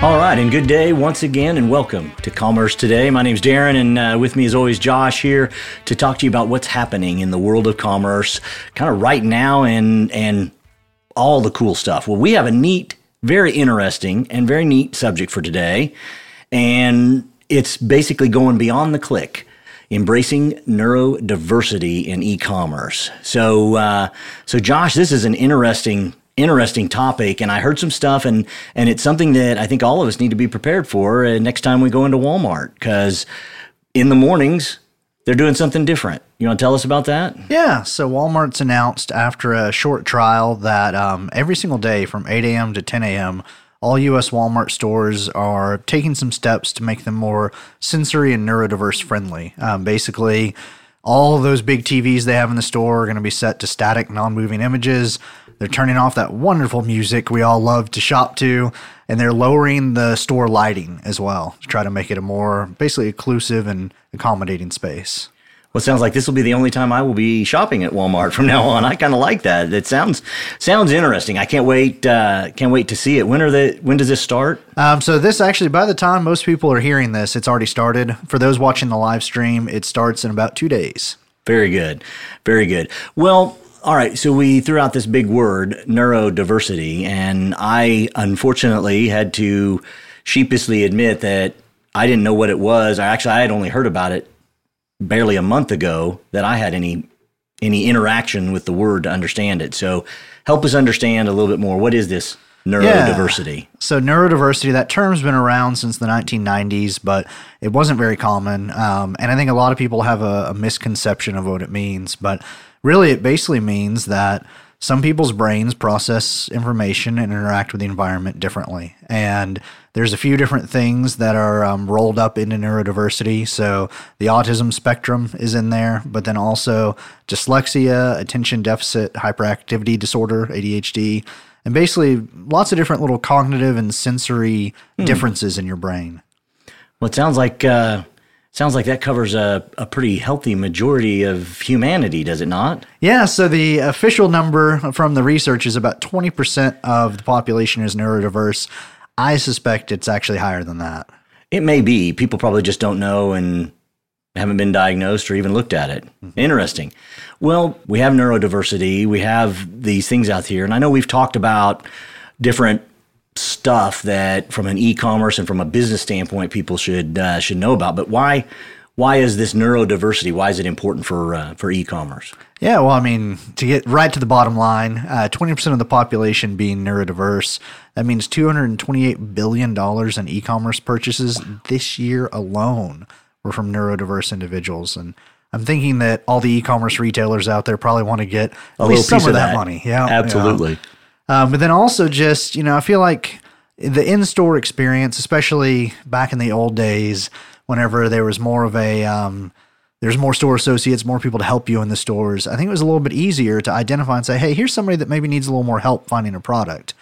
All right, and good day once again, and welcome to Commerce Today. My name's Darren, and uh, with me, as always, Josh here to talk to you about what's happening in the world of commerce, kind of right now, and and all the cool stuff. Well, we have a neat, very interesting, and very neat subject for today, and it's basically going beyond the click embracing neurodiversity in e-commerce. So, uh, so Josh, this is an interesting interesting topic and I heard some stuff and and it's something that I think all of us need to be prepared for uh, next time we go into Walmart cuz in the mornings they're doing something different. You want to tell us about that? Yeah. So Walmart's announced after a short trial that um, every single day from 8 a.m. to 10 a.m., all U.S. Walmart stores are taking some steps to make them more sensory and neurodiverse friendly. Um, basically, all those big TVs they have in the store are going to be set to static, non moving images. They're turning off that wonderful music we all love to shop to, and they're lowering the store lighting as well to try to make it a more basically inclusive and accommodating space. Well, it sounds like this will be the only time I will be shopping at Walmart from now on. I kind of like that. It sounds sounds interesting. I can't wait. Uh, can't wait to see it. When are the When does this start? Um, so this actually, by the time most people are hearing this, it's already started. For those watching the live stream, it starts in about two days. Very good, very good. Well, all right, so we threw out this big word, neurodiversity, and I unfortunately had to sheepishly admit that I didn't know what it was. I actually I had only heard about it barely a month ago that I had any any interaction with the word to understand it. So help us understand a little bit more. What is this neurodiversity? Yeah. So neurodiversity, that term's been around since the 1990s, but it wasn't very common. Um, and I think a lot of people have a, a misconception of what it means. But really, it basically means that some people's brains process information and interact with the environment differently. And there's a few different things that are um, rolled up into neurodiversity. So the autism spectrum is in there, but then also dyslexia, attention deficit hyperactivity disorder, ADHD, and basically lots of different little cognitive and sensory hmm. differences in your brain. Well, it sounds like uh, Sounds like that covers a, a pretty healthy majority of humanity, does it not? Yeah, so the official number from the research is about 20% of the population is neurodiverse. I suspect it's actually higher than that. It may be. People probably just don't know and haven't been diagnosed or even looked at it. Mm-hmm. Interesting. Well, we have neurodiversity, we have these things out here, and I know we've talked about different stuff that from an e-commerce and from a business standpoint people should uh, should know about but why why is this neurodiversity why is it important for uh, for e-commerce yeah well i mean to get right to the bottom line uh, 20% of the population being neurodiverse that means 228 billion dollars in e-commerce purchases this year alone were from neurodiverse individuals and I'm thinking that all the e-commerce retailers out there probably want to get at a least some of, of that. that money. Yeah, absolutely. Yeah. Um, but then also just, you know, I feel like the in store experience, especially back in the old days, whenever there was more of a, um, there's more store associates, more people to help you in the stores. I think it was a little bit easier to identify and say, hey, here's somebody that maybe needs a little more help finding a product.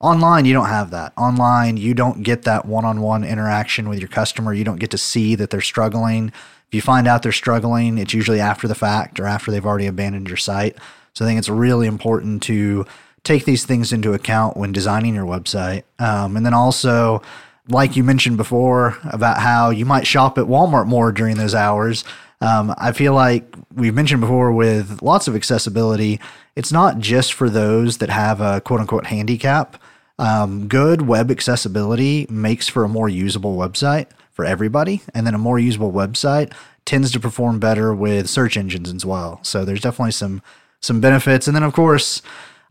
Online, you don't have that. Online, you don't get that one on one interaction with your customer. You don't get to see that they're struggling. If you find out they're struggling, it's usually after the fact or after they've already abandoned your site. So I think it's really important to take these things into account when designing your website. Um, and then also, like you mentioned before, about how you might shop at Walmart more during those hours. Um, I feel like we've mentioned before with lots of accessibility, it's not just for those that have a quote unquote handicap. Um, good web accessibility makes for a more usable website for everybody. And then a more usable website tends to perform better with search engines as well. So there's definitely some some benefits. And then of course,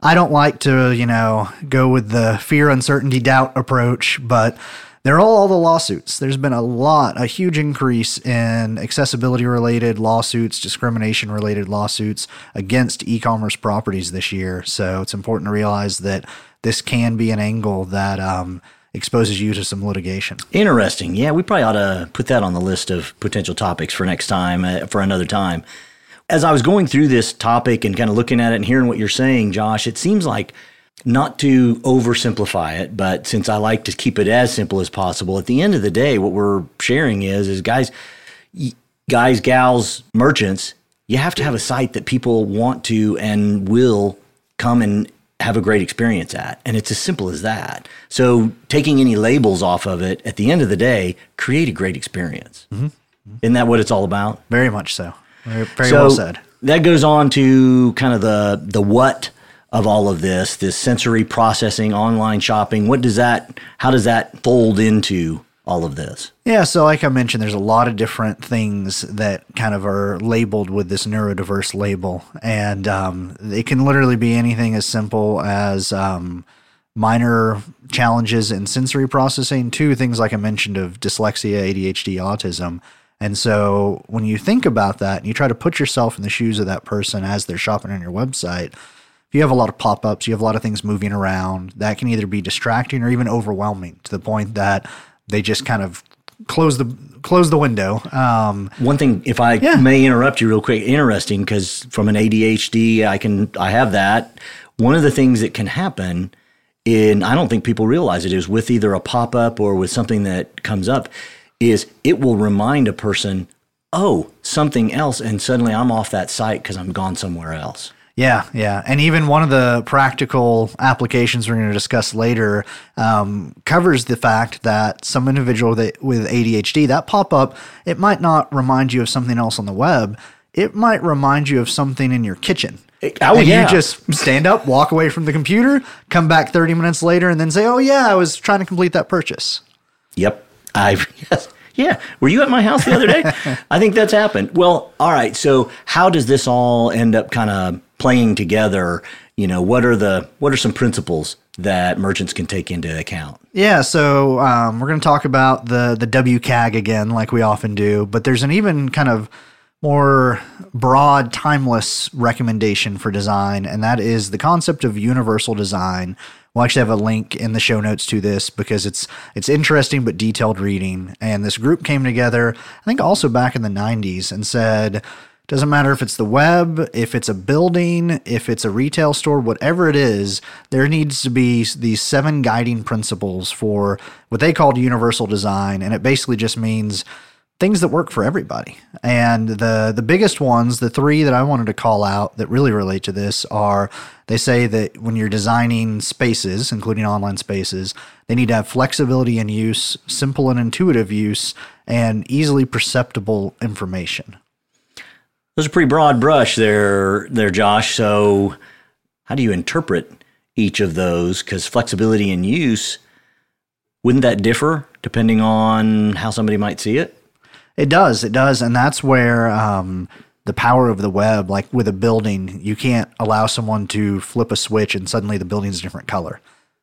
I don't like to, you know, go with the fear, uncertainty, doubt approach, but they're all, all the lawsuits. There's been a lot, a huge increase in accessibility related lawsuits, discrimination related lawsuits against e commerce properties this year. So it's important to realize that this can be an angle that um, exposes you to some litigation. Interesting. Yeah, we probably ought to put that on the list of potential topics for next time, uh, for another time as I was going through this topic and kind of looking at it and hearing what you're saying, Josh, it seems like not to oversimplify it, but since I like to keep it as simple as possible, at the end of the day, what we're sharing is, is guys, guys, gals, merchants, you have to have a site that people want to and will come and have a great experience at. And it's as simple as that. So taking any labels off of it, at the end of the day, create a great experience. Mm-hmm. Isn't that what it's all about? Very much so. Very, so well said. That goes on to kind of the the what of all of this, this sensory processing, online shopping. What does that? How does that fold into all of this? Yeah, so like I mentioned, there's a lot of different things that kind of are labeled with this neurodiverse label, and um, it can literally be anything as simple as um, minor challenges in sensory processing to things like I mentioned of dyslexia, ADHD, autism. And so when you think about that and you try to put yourself in the shoes of that person as they're shopping on your website, if you have a lot of pop ups, you have a lot of things moving around, that can either be distracting or even overwhelming to the point that they just kind of close the close the window. Um, One thing, if I yeah. may interrupt you real quick, interesting because from an ADHD, I can I have that. One of the things that can happen, in I don't think people realize it is with either a pop up or with something that comes up is it will remind a person, oh, something else, and suddenly I'm off that site because I'm gone somewhere else. Yeah, yeah. And even one of the practical applications we're going to discuss later um, covers the fact that some individual that, with ADHD, that pop up, it might not remind you of something else on the web. It might remind you of something in your kitchen. Oh, and yeah. you just stand up, walk away from the computer, come back 30 minutes later, and then say, oh, yeah, I was trying to complete that purchase. Yep. I've yes, yeah. Were you at my house the other day? I think that's happened. Well, all right. So how does this all end up kind of playing together? You know, what are the what are some principles that merchants can take into account? Yeah, so um, we're going to talk about the the WCAG again, like we often do, but there's an even kind of more broad, timeless recommendation for design, and that is the concept of universal design, We'll actually have a link in the show notes to this because it's it's interesting but detailed reading. And this group came together, I think also back in the 90s, and said, doesn't matter if it's the web, if it's a building, if it's a retail store, whatever it is, there needs to be these seven guiding principles for what they called universal design. And it basically just means things that work for everybody. And the the biggest ones, the three that I wanted to call out that really relate to this are they say that when you're designing spaces, including online spaces, they need to have flexibility in use, simple and intuitive use, and easily perceptible information. Those are pretty broad brush there there Josh. So how do you interpret each of those cuz flexibility in use wouldn't that differ depending on how somebody might see it? It does. It does. And that's where um, the power of the web, like with a building, you can't allow someone to flip a switch and suddenly the building's a different color.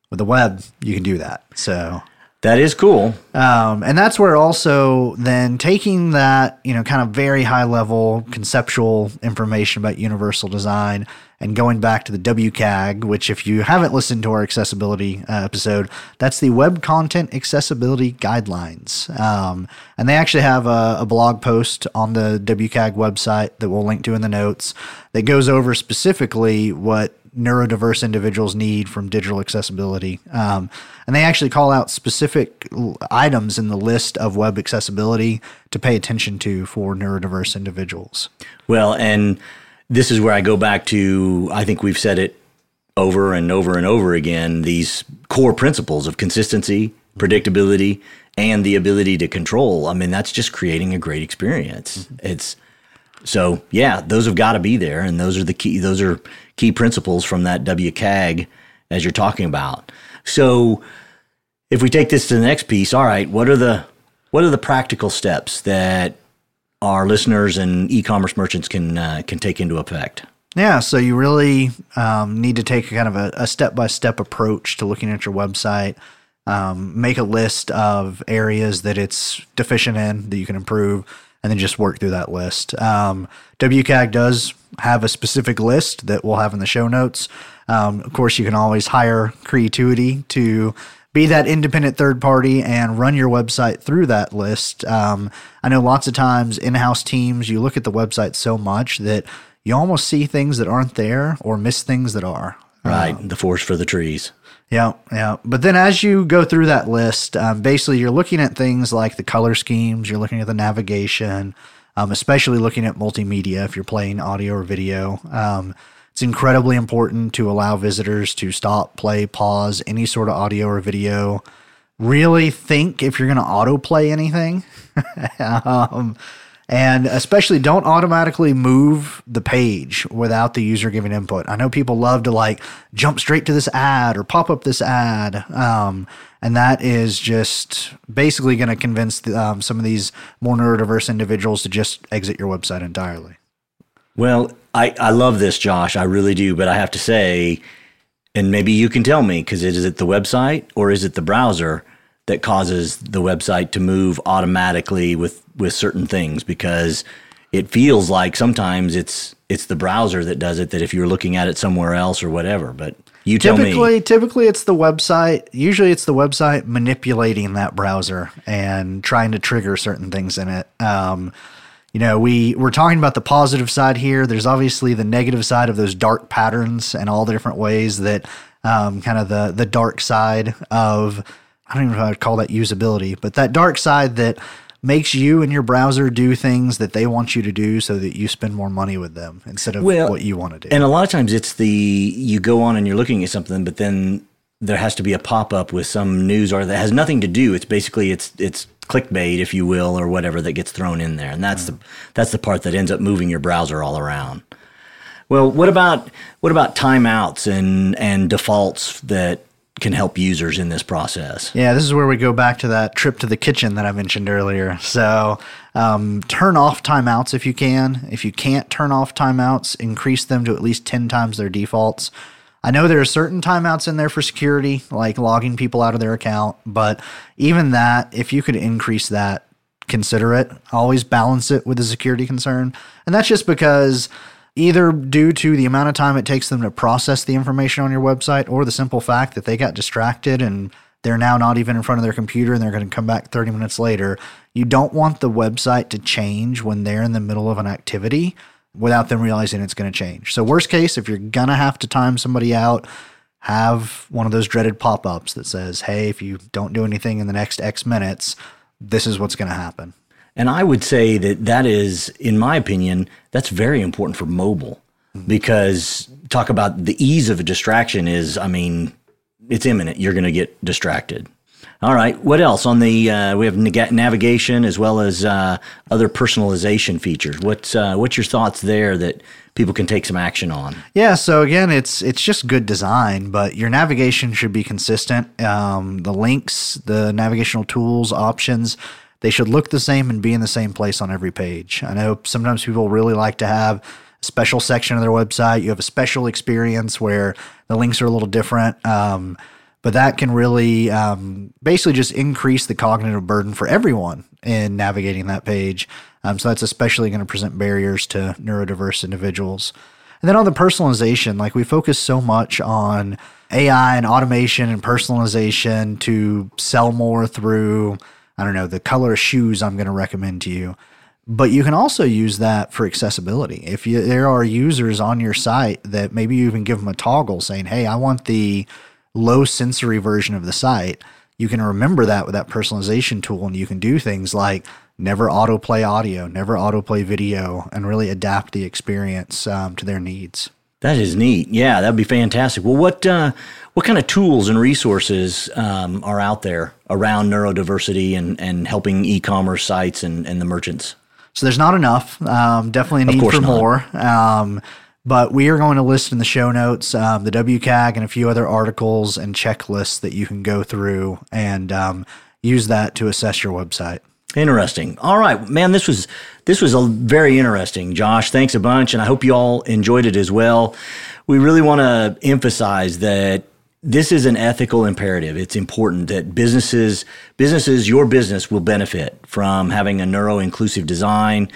With the web, you can do that. So that is cool. Um, and that's where also then taking that, you know, kind of very high level conceptual information about universal design and going back to the WCAG, which, if you haven't listened to our accessibility uh, episode, that's the Web Content Accessibility Guidelines. Um, and they actually have a, a, blog post on the WCAG website that we'll link to in the notes that goes over specifically what neurodiverse individuals need from digital accessibility. Um, and they actually call out specific items in the list of web accessibility to pay attention to for neurodiverse individuals. Well, and this is where I go back to I think we've said it over and over and over again these core principles of consistency, predictability, and the ability to control. I mean, that's just creating a great experience. Mm-hmm. It's so yeah, those have got to be there, and those are the key. Those are key principles from that WCAG as you're talking about. So if we take this to the next piece, all right, what are the what are the practical steps that our listeners and e-commerce merchants can uh, can take into effect? Yeah, so you really um, need to take a kind of a, step by step approach to looking at your website. Um, make a list of areas that it's deficient in that you can improve, and then just work through that list. Um, WCAG does have a specific list that we'll have in the show notes. Um, of course, you can always hire Creatuity to be that independent third party and run your website through that list. Um, I know lots of times in house teams, you look at the website so much that you almost see things that aren't there or miss things that are. Right. Um, the forest for the trees. Yeah, yeah. But then as you go through that list, um, basically you're looking at things like the color schemes, you're looking at the navigation, um, especially looking at multimedia if you're playing audio or video. Um, It's incredibly important to allow visitors to stop, play, pause any sort of audio or video. Really think if you're going to autoplay anything. um, and especially don't automatically move the page without the user giving input. I know people love to like jump straight to this ad or pop up this ad. Um, and that is just basically going to convince um, some of these more neurodiverse individuals to just exit your website entirely. Well, I, I love this, Josh. I really do. But I have to say, and maybe you can tell me, because is it the website or is it the browser that causes the website to move automatically with, with certain things? Because it feels like sometimes it's it's the browser that does it. That if you're looking at it somewhere else or whatever, but you tell typically, me. Typically, it's the website. Usually, it's the website manipulating that browser and trying to trigger certain things in it. Um, you know, we we're talking about the positive side here. There's obviously the negative side of those dark patterns and all the different ways that um, kind of the the dark side of I don't even know how to call that usability, but that dark side that makes you and your browser do things that they want you to do so that you spend more money with them instead of well, what you want to do. And a lot of times it's the you go on and you're looking at something, but then there has to be a pop up with some news or that has nothing to do. It's basically it's it's clickbait, if you will, or whatever that gets thrown in there, and that's mm. the that's the part that ends up moving your browser all around. Well, what about what about timeouts and and defaults that can help users in this process? Yeah, this is where we go back to that trip to the kitchen that I mentioned earlier. So, um, turn off timeouts if you can. If you can't turn off timeouts, increase them to at least ten times their defaults. I know there are certain timeouts in there for security, like logging people out of their account, but even that, if you could increase that, consider it. Always balance it with a security concern. And that's just because either due to the amount of time it takes them to process the information on your website or the simple fact that they got distracted and they're now not even in front of their computer and they're going to come back 30 minutes later. You don't want the website to change when they're in the middle of an activity without them realizing it's going to change. So, worst case, if you're going to have to time somebody out, have one of those dreaded pop ups that says, hey, if you don't do anything in the next X minutes, this is what's going to happen. And I would say that that is, in my opinion, that's very important for mobile mm-hmm. because talk about the ease of a distraction is, I mean, it's imminent. You're going to get distracted. All right. What else on the? Uh, we have navigation as well as uh, other personalization features. What's uh, what's your thoughts there that people can take some action on? Yeah. So again, it's it's just good design, but your navigation should be consistent. Um, the links, the navigational tools, options. They should look the same and be in the same place on every page. I know sometimes people really like to have a special section of their website. You have a special experience where the links are a little different. Um, but that can really um, basically just increase the cognitive burden for everyone in navigating that page. Um, so that's especially going to present barriers to neurodiverse individuals. And then on the personalization, like we focus so much on AI and automation and personalization to sell more through, I don't know, the color of shoes I'm going to recommend to you. But you can also use that for accessibility. If you, there are users on your site that maybe you even give them a toggle saying, hey, I want the low sensory version of the site, you can remember that with that personalization tool and you can do things like never autoplay audio, never autoplay video, and really adapt the experience um, to their needs. That is neat. Yeah, that'd be fantastic. Well, what uh, what kind of tools and resources um, are out there around neurodiversity and, and helping e-commerce sites and, and the merchants? So there's not enough. Um, definitely a need for not. more. Um, but we are going to list in the show notes um, the WCAG and a few other articles and checklists that you can go through and um, use that to assess your website. Interesting. All right, man. This was this was a very interesting, Josh. Thanks a bunch, and I hope you all enjoyed it as well. We really want to emphasize that this is an ethical imperative. It's important that businesses, businesses, your business will benefit from having a neuro inclusive design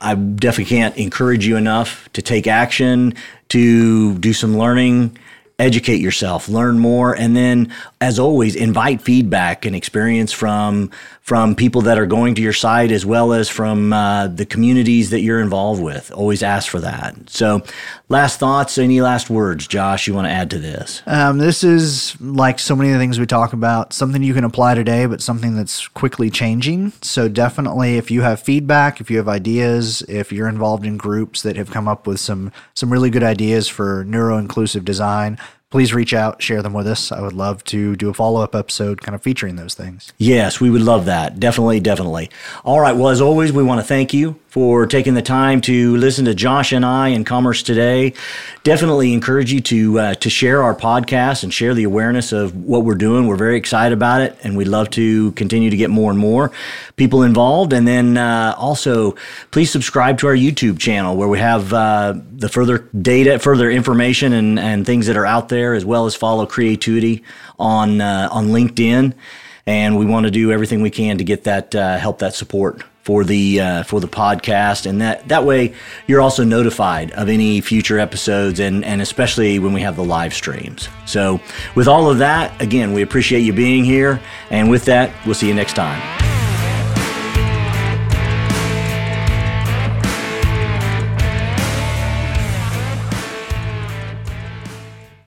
I definitely can't encourage you enough to take action, to do some learning, educate yourself, learn more, and then, as always, invite feedback and experience from from people that are going to your site as well as from uh, the communities that you're involved with. Always ask for that. So, last thoughts, any last words, Josh, you want to add to this? Um, this is like so many of the things we talk about, something you can apply today, but something that's quickly changing. So, definitely, if you have feedback, if you have ideas, if you're involved in groups that have come up with some some really good ideas for neuro inclusive design, please reach out, share them with us. I would love to do a follow up episode kind of featuring those things. Yes, we would love that. Definitely, definitely. All right. Well, as always, we want to thank you for taking the time to listen to Josh and I in Commerce Today. Definitely encourage you to uh, to share our podcast and share the awareness of what we're doing. We're very excited about it, and we'd love to continue to get more and more people involved. And then uh, also, please subscribe to our YouTube channel where we have uh, the further data, further information, and and things that are out there, as well as follow Creatuity on uh, on LinkedIn. And we want to do everything we can to get that uh, help that support for the uh, for the podcast, and that that way you're also notified of any future episodes, and and especially when we have the live streams. So with all of that, again, we appreciate you being here, and with that, we'll see you next time.